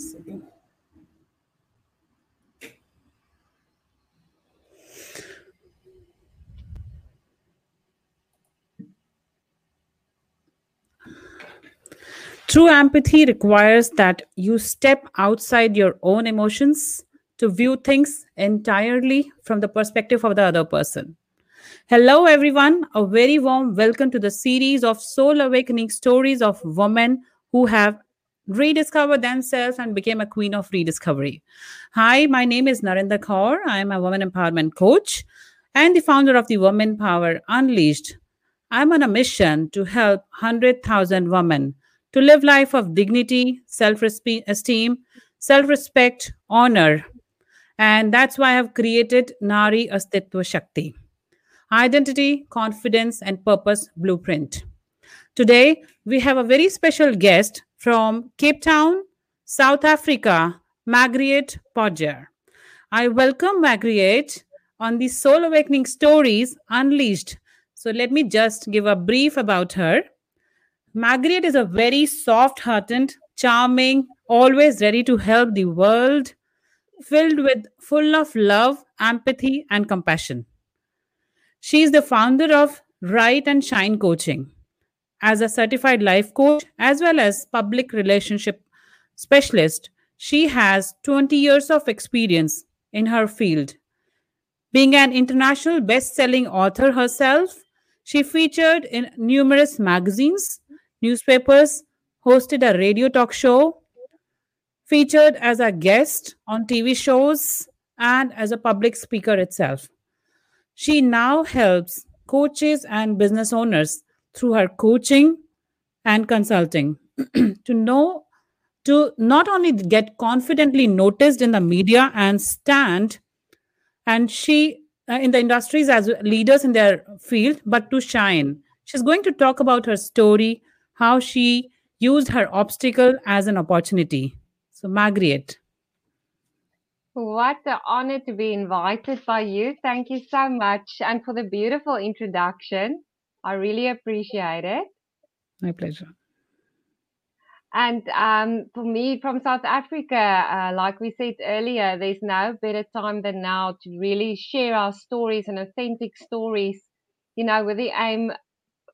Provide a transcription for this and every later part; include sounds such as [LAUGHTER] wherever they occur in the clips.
Second. True empathy requires that you step outside your own emotions to view things entirely from the perspective of the other person. Hello, everyone. A very warm welcome to the series of soul awakening stories of women who have rediscovered themselves and became a queen of rediscovery. Hi, my name is Narinder Kaur. I am a woman empowerment coach and the founder of the Women Power Unleashed. I'm on a mission to help 100,000 women to live life of dignity, self-esteem, self-respect, honor. And that's why I have created Nari Astitva Shakti. Identity, confidence, and purpose blueprint. Today, we have a very special guest from Cape Town, South Africa, Margaret Potgier. I welcome Margaret on the Soul Awakening Stories Unleashed. So let me just give a brief about her. Margaret is a very soft hearted, charming, always ready to help the world, filled with full of love, empathy, and compassion. She is the founder of Write and Shine Coaching. As a certified life coach as well as public relationship specialist, she has 20 years of experience in her field. Being an international best selling author herself, she featured in numerous magazines, newspapers, hosted a radio talk show, featured as a guest on TV shows, and as a public speaker itself. She now helps coaches and business owners through her coaching and consulting [CLEARS THROAT] to know to not only get confidently noticed in the media and stand and she uh, in the industries as leaders in their field but to shine she's going to talk about her story how she used her obstacle as an opportunity. So, Margaret. What an honor to be invited by you. Thank you so much. And for the beautiful introduction. I really appreciate it. My pleasure. And um, for me, from South Africa, uh, like we said earlier, there's no better time than now to really share our stories and authentic stories, you know, with the aim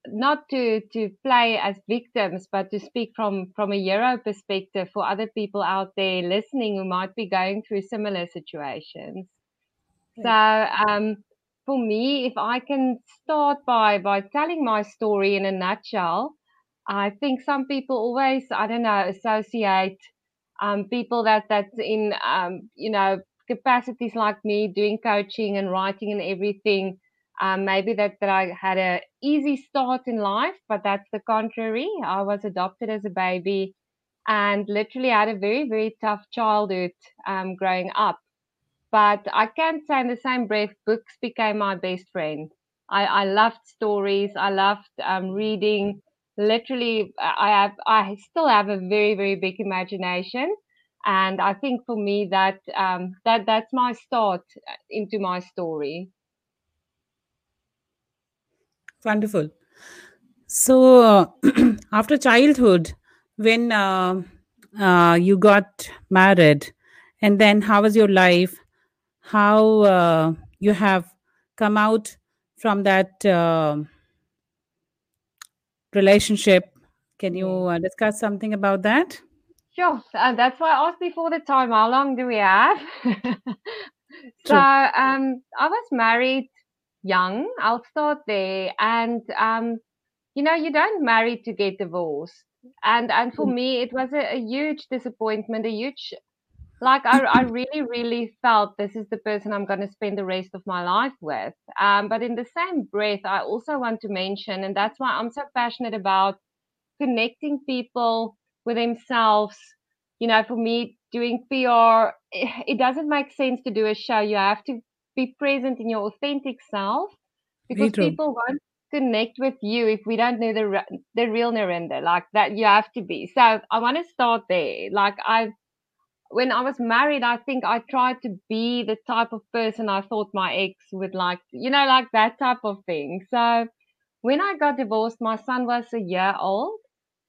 not to to play as victims but to speak from from a Euro perspective for other people out there listening who might be going through similar situations so um, for me if i can start by by telling my story in a nutshell i think some people always i don't know associate um, people that that's in um, you know capacities like me doing coaching and writing and everything um, maybe that, that I had a easy start in life, but that's the contrary. I was adopted as a baby and literally had a very, very tough childhood um, growing up. But I can't say in the same breath, books became my best friend. I, I loved stories. I loved um, reading. Literally, I have, I still have a very, very big imagination, and I think for me that um, that that's my start into my story. Wonderful. So, uh, [CLEARS THROAT] after childhood, when uh, uh, you got married, and then how was your life? How uh, you have come out from that uh, relationship? Can you uh, discuss something about that? Sure. Uh, that's why I asked before the time. How long do we have? [LAUGHS] so, um, I was married young. I'll start there. And um, you know, you don't marry to get divorced. And and for mm. me, it was a, a huge disappointment, a huge like I, I really, really felt this is the person I'm going to spend the rest of my life with. Um, but in the same breath, I also want to mention, and that's why I'm so passionate about connecting people with themselves. You know, for me, doing PR, it doesn't make sense to do a show. You have to be present in your authentic self because people won't connect with you if we don't know the the real Narinder like that you have to be so I want to start there like I when I was married I think I tried to be the type of person I thought my ex would like you know like that type of thing so when I got divorced my son was a year old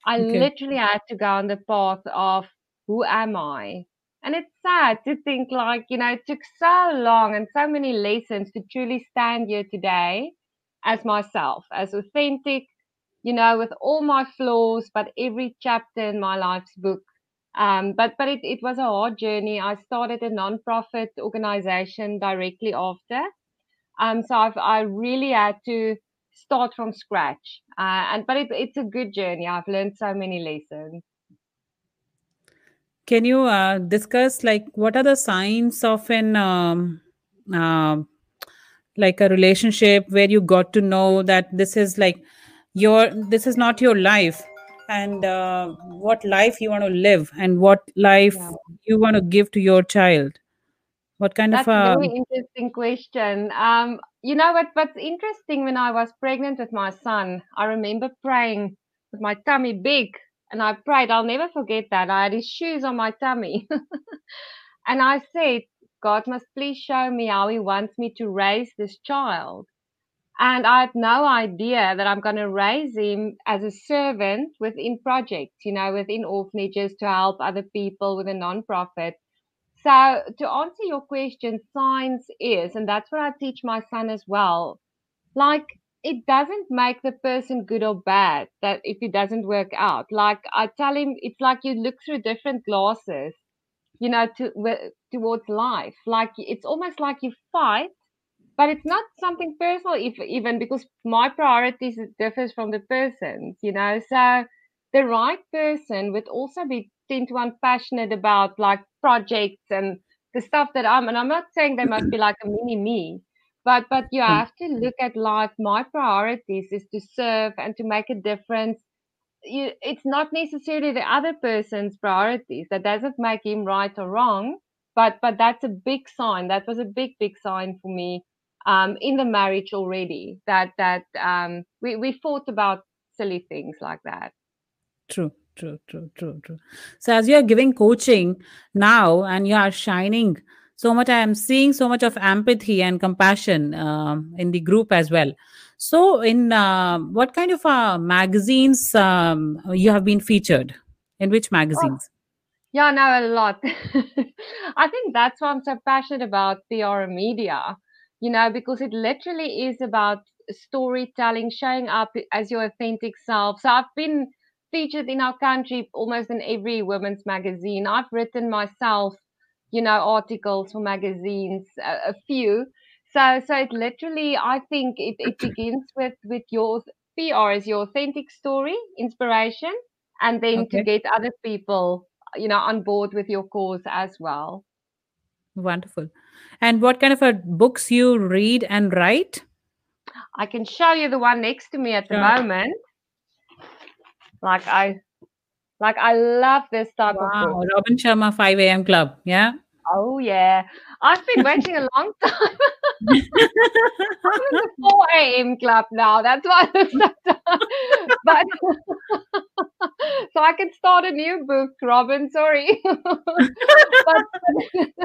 I okay. literally had to go on the path of who am I? And it's sad to think like, you know, it took so long and so many lessons to truly stand here today as myself, as authentic, you know, with all my flaws, but every chapter in my life's book. Um, but but it, it was a hard journey. I started a non-profit organization directly after. Um, so I've I really had to start from scratch. Uh, and but it, it's a good journey. I've learned so many lessons. Can you uh, discuss like what are the signs of an um, uh, like a relationship where you got to know that this is like your this is not your life and uh, what life you want to live and what life Yeah. you want to give to your child what kind That's of a very interesting question. Um, you know what? What's interesting when I was pregnant with my son, I remember praying with my tummy big, and I prayed. I'll never forget that. I had his shoes on my tummy, [LAUGHS] and I said, "God must please show me how He wants me to raise this child." And I had no idea that I'm going to raise him as a servant within projects, you know, within orphanages to help other people with a non-profit. So to answer your question, science is, and that's what I teach my son as well. Like it doesn't make the person good or bad that if it doesn't work out. Like I tell him, it's like you look through different glasses, you know, to w- towards life. Like it's almost like you fight, but it's not something personal, if even because my priorities differs from the person's, you know. So the right person would also be ten to one passionate about like projects and the stuff that I'm and I'm not saying they must be like a mini me, but but you Mm. have to look at life. My priorities is to serve and to make a difference. You, it's not necessarily the other person's priorities. That doesn't make him right or wrong, but but that's a big sign. That was a big big sign for me um, in the marriage already. That that um, we we fought about silly things like that. true true true true true so as you are giving coaching now and you are shining so much i am seeing so much of empathy and compassion um, in the group as well so in uh, what kind of uh, magazines um, you have been featured in which Oh, magazines Yeah, no, a lot. [LAUGHS] I think that's why I'm so passionate about PR and media, you know, because it literally is about storytelling, showing up as your authentic self. So I've been featured in our country almost in every women's magazine. I've written myself, you know, articles for magazines, a, a few. So, so it literally, I think it, it [CLEARS THROAT] begins with with your PR is your authentic story, inspiration, and then to get other people you know on board with your cause as well wonderful and what kind of uh, books you read and write? I can show you the one next to me at the moment. Like i like i love this type of wow book. Robin sharma 5 a.m club yeah? Oh yeah. I've been [LAUGHS] waiting a long time. i'm in the 4 a.m club now that's why [LAUGHS] but [LAUGHS] so i can start a new book robin sorry [LAUGHS] but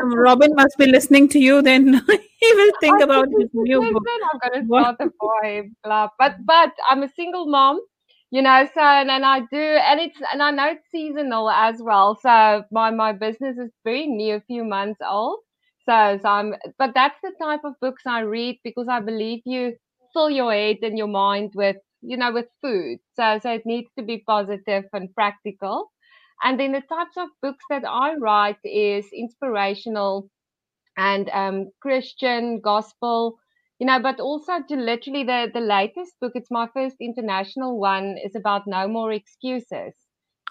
Um, robin must be listening to you then he will think I about his new listen, book I'm gonna What? start a boy club. But but I'm a single mom, you know, so and, and I do and it's and I know it's seasonal as well. So my my business is very new, a few months old. So so I'm but that's the type of books I read because I believe you fill your head and your mind with you know with food. So so it needs to be positive and practical. And then the types of books that I write is inspirational and um, Christian gospel, you know, but also to literally the the latest book. It's my first international one. is about no more excuses.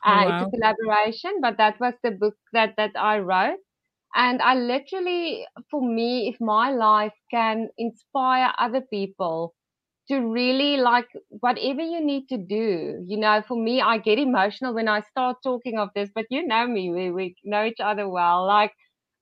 Oh, Uh, it's a collaboration, but that was the book that that I wrote. And I literally, for me, if my life can inspire other people to really like whatever you need to do, you know, for me, I get emotional when I start talking of this, but you know me, we, we know each other well. Like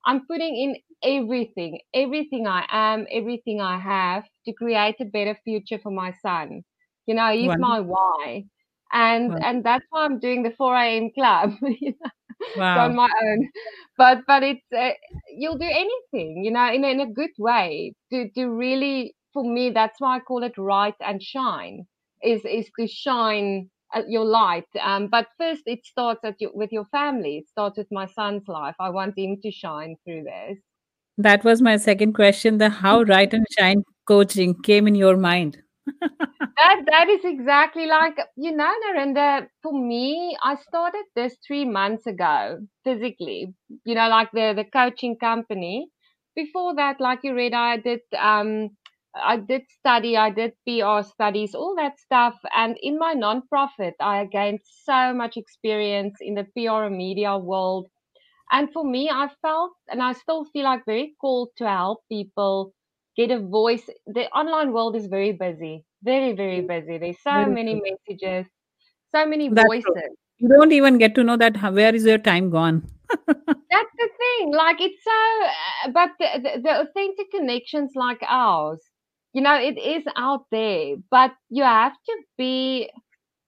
I'm putting in everything, everything I am, everything I have to create a better future for my son. You know, he's wonderful my why. And Wow. and that's why I'm doing the 4 a.m. club. [LAUGHS] you know, it's on my own. But but it's uh, you'll do anything, you know, in a, in a good way to to really for me that's why I call it write and shine is is to shine uh, your light. Um, but first, it starts at your, with your family. It starts with my son's life. I want him to shine through this. That was my second question. The how [LAUGHS] write and shine coaching came in your mind. That that is exactly like you know, Narinder. For me, I started this three months ago physically. You know, like the the coaching company. Before that, like you read, I did um I did study, I did PR studies, all that stuff. And in my nonprofit, I gained so much experience in the PR and media world. And for me, I felt, and I still feel like very called to help people get a voice. The online world is very busy, very, very busy. There's so Very many true. messages, so many That's true. voices. You don't even get to know that where is your time gone. [LAUGHS] That's the thing. Like it's so, uh, but the, the, the authentic connections like ours, you know, it is out there, but you have to be,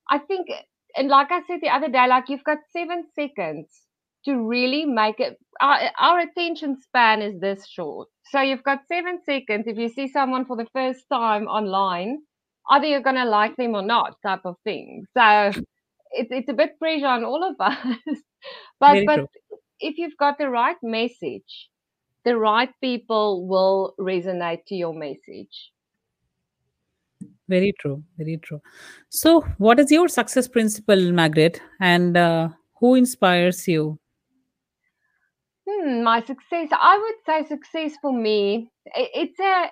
I think, and like I said the other day, like you've got seven seconds to really make it. Our, our attention span is this short. So you've got seven seconds. If you see someone for the first time online, either you're going to like them or not, type of thing. So it's, it's a bit pressure on all of [LAUGHS] us. but, Very but true. if you've got the right message, the right people will resonate to your message. Very true. Very true. So, what is your success principle, Margaret? And uh, who inspires you? Hmm, my success. I would say success for me. It's a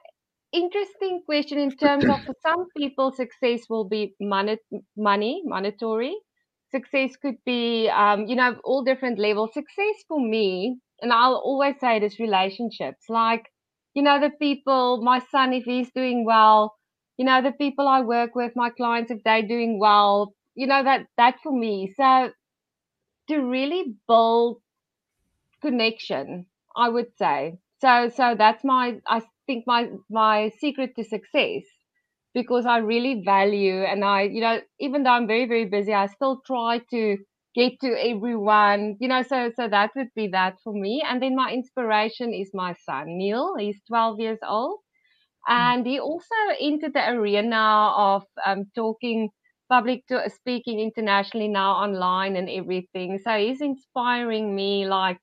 interesting question in terms of for some people, success will be money, money, monetary. Success could be, um, you know, all different levels. Success for me, and I'll always say it is relationships. Like, you know, the people, my son, if he's doing well, you know, the people I work with, my clients, if they're doing well, you know, that that for me. So to really build connection i would say. So so that's my i think my my secret to success because i really value and i you know even though i'm very very busy i still try to get to everyone you know so so that would be that for me. And then my inspiration is my son neil. He's 12 years old. And he also entered the arena of um, talking public to speaking internationally now online and everything. So he's inspiring me like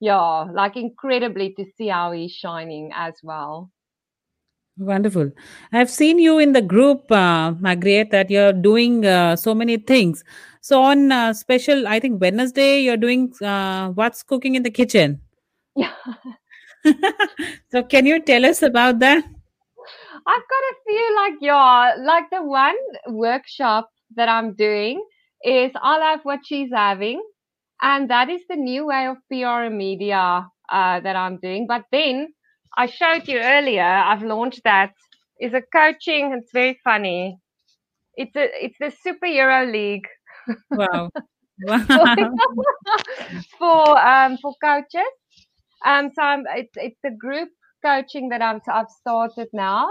yeah, like incredibly to see how he's shining as well. Wonderful. I've seen you in the group, uh, Margaret, that you're doing uh, so many things. So, on uh, special, I think Wednesday, you're doing uh, what's cooking in the kitchen. Yeah, [LAUGHS] so, can you tell us about that? I've got a few like yeah, like the one workshop that I'm doing is I'll have what she's having, and that is the new way of PR and media uh, that I'm doing. But then I showed you earlier, I've launched that is a coaching. It's very funny. It's a it's the superhero league Wow. for [LAUGHS] Wow. for um for coaches. Um, so I'm, it's it's the group coaching that I'm I've started now,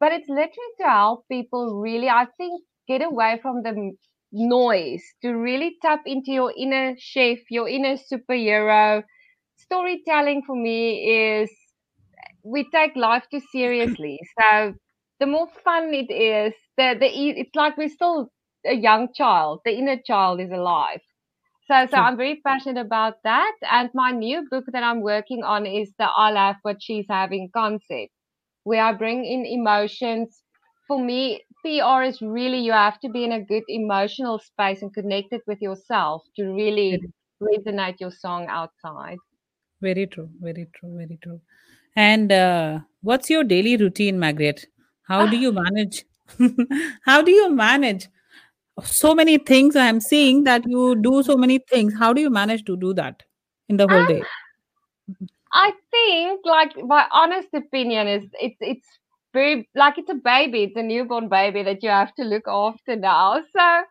but it's literally to help people really. I think get away from the noise to really tap into your inner chef, your inner superhero. Storytelling for me is we take life too seriously. [CLEARS THROAT] So the more fun it is, the the it's like we're still a young child. The inner child is alive. So, so I'm very passionate about that. And my new book that I'm working on is the I Love What She's Having concept, where I bring in emotions. For me, PR is really you have to be in a good emotional space and connected with yourself to really resonate your song outside. very true. Very true. Very true. And uh, what's your daily routine, Margaret? How do you manage? [LAUGHS] How do you manage so many things? I'm seeing that you do so many things. How do you manage to do that in the whole Um, day? I think, like my honest opinion is, it's it's very like it's a baby, it's a newborn baby that you have to look after now. So,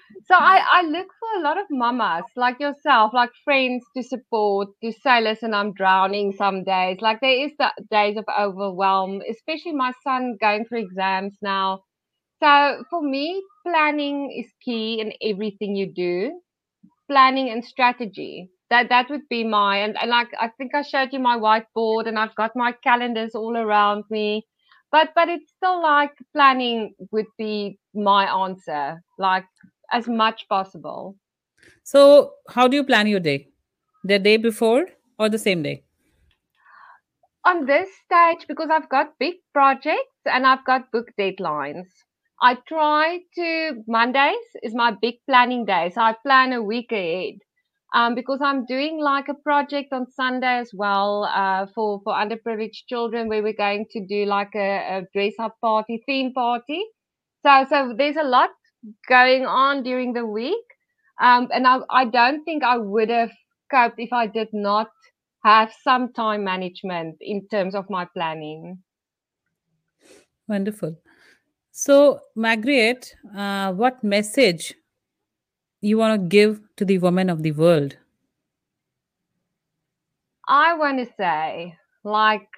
[LAUGHS] so I I look for a lot of mamas like yourself, like friends to support, to say, listen, I'm drowning some days. Like there is the days of overwhelm, especially my son going through exams now. So for me, planning is key in everything you do planning and strategy. That that would be my and, and like I think I showed you my whiteboard and I've got my calendars all around me. but but it's still like planning would be my answer like as much possible. So how do you plan your day? The day before or the same day? On this stage because i've got big projects and i've got book deadlines i try to mondays is my big planning day so i plan a week ahead um, because I'm doing like a project on Sunday as well uh, for for underprivileged children, where we're going to do like a, a dress up party, theme party. So so there's a lot going on during the week, um, and I I don't think I would have coped if I did not have some time management in terms of my planning. Wonderful. So, Margaret, uh, what message you want to give to the women of the world? I want to say, like,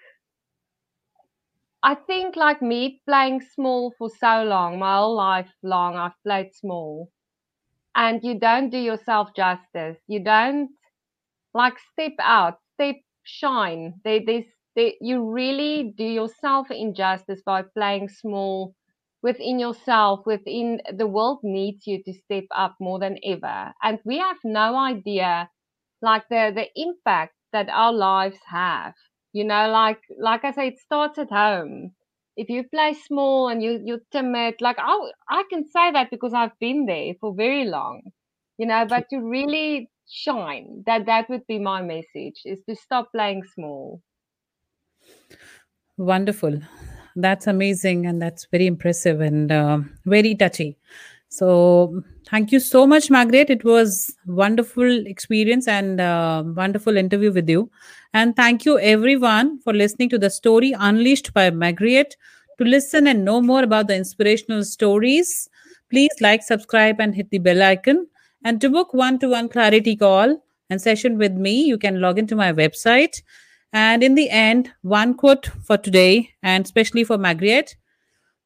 I think, like me playing small for so long, my whole life long, I've played small. And you don't do yourself justice. You don't, like, step out, step shine. There, there's, there, you really do yourself injustice by playing small within yourself, within the world needs you to step up more than ever. And we have no idea like the the impact that our lives have. You know, like like I say, it starts at home. If you play small and you you're timid, like I I can say that because I've been there for very long. You know, but to really shine, that that would be my message: is to stop playing small. Wonderful that's amazing and that's very impressive and uh, very touchy. So thank you so much margaret. It was wonderful experience and uh, wonderful interview with you. And thank you everyone for listening to the story unleashed by margaret. To listen and know more about the inspirational stories please like subscribe and hit the bell icon. And to book one-to-one clarity call and session with me you can log into my website and in the end, one quote for today, and especially for Margaret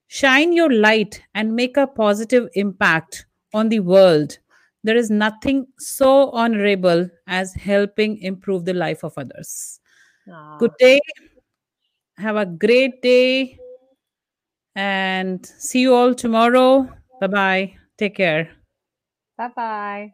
shine your light and make a positive impact on the world. There is nothing so honorable as helping improve the life of others. Aww. Good day. Have a great day. And see you all tomorrow. Bye bye. Take care. Bye bye.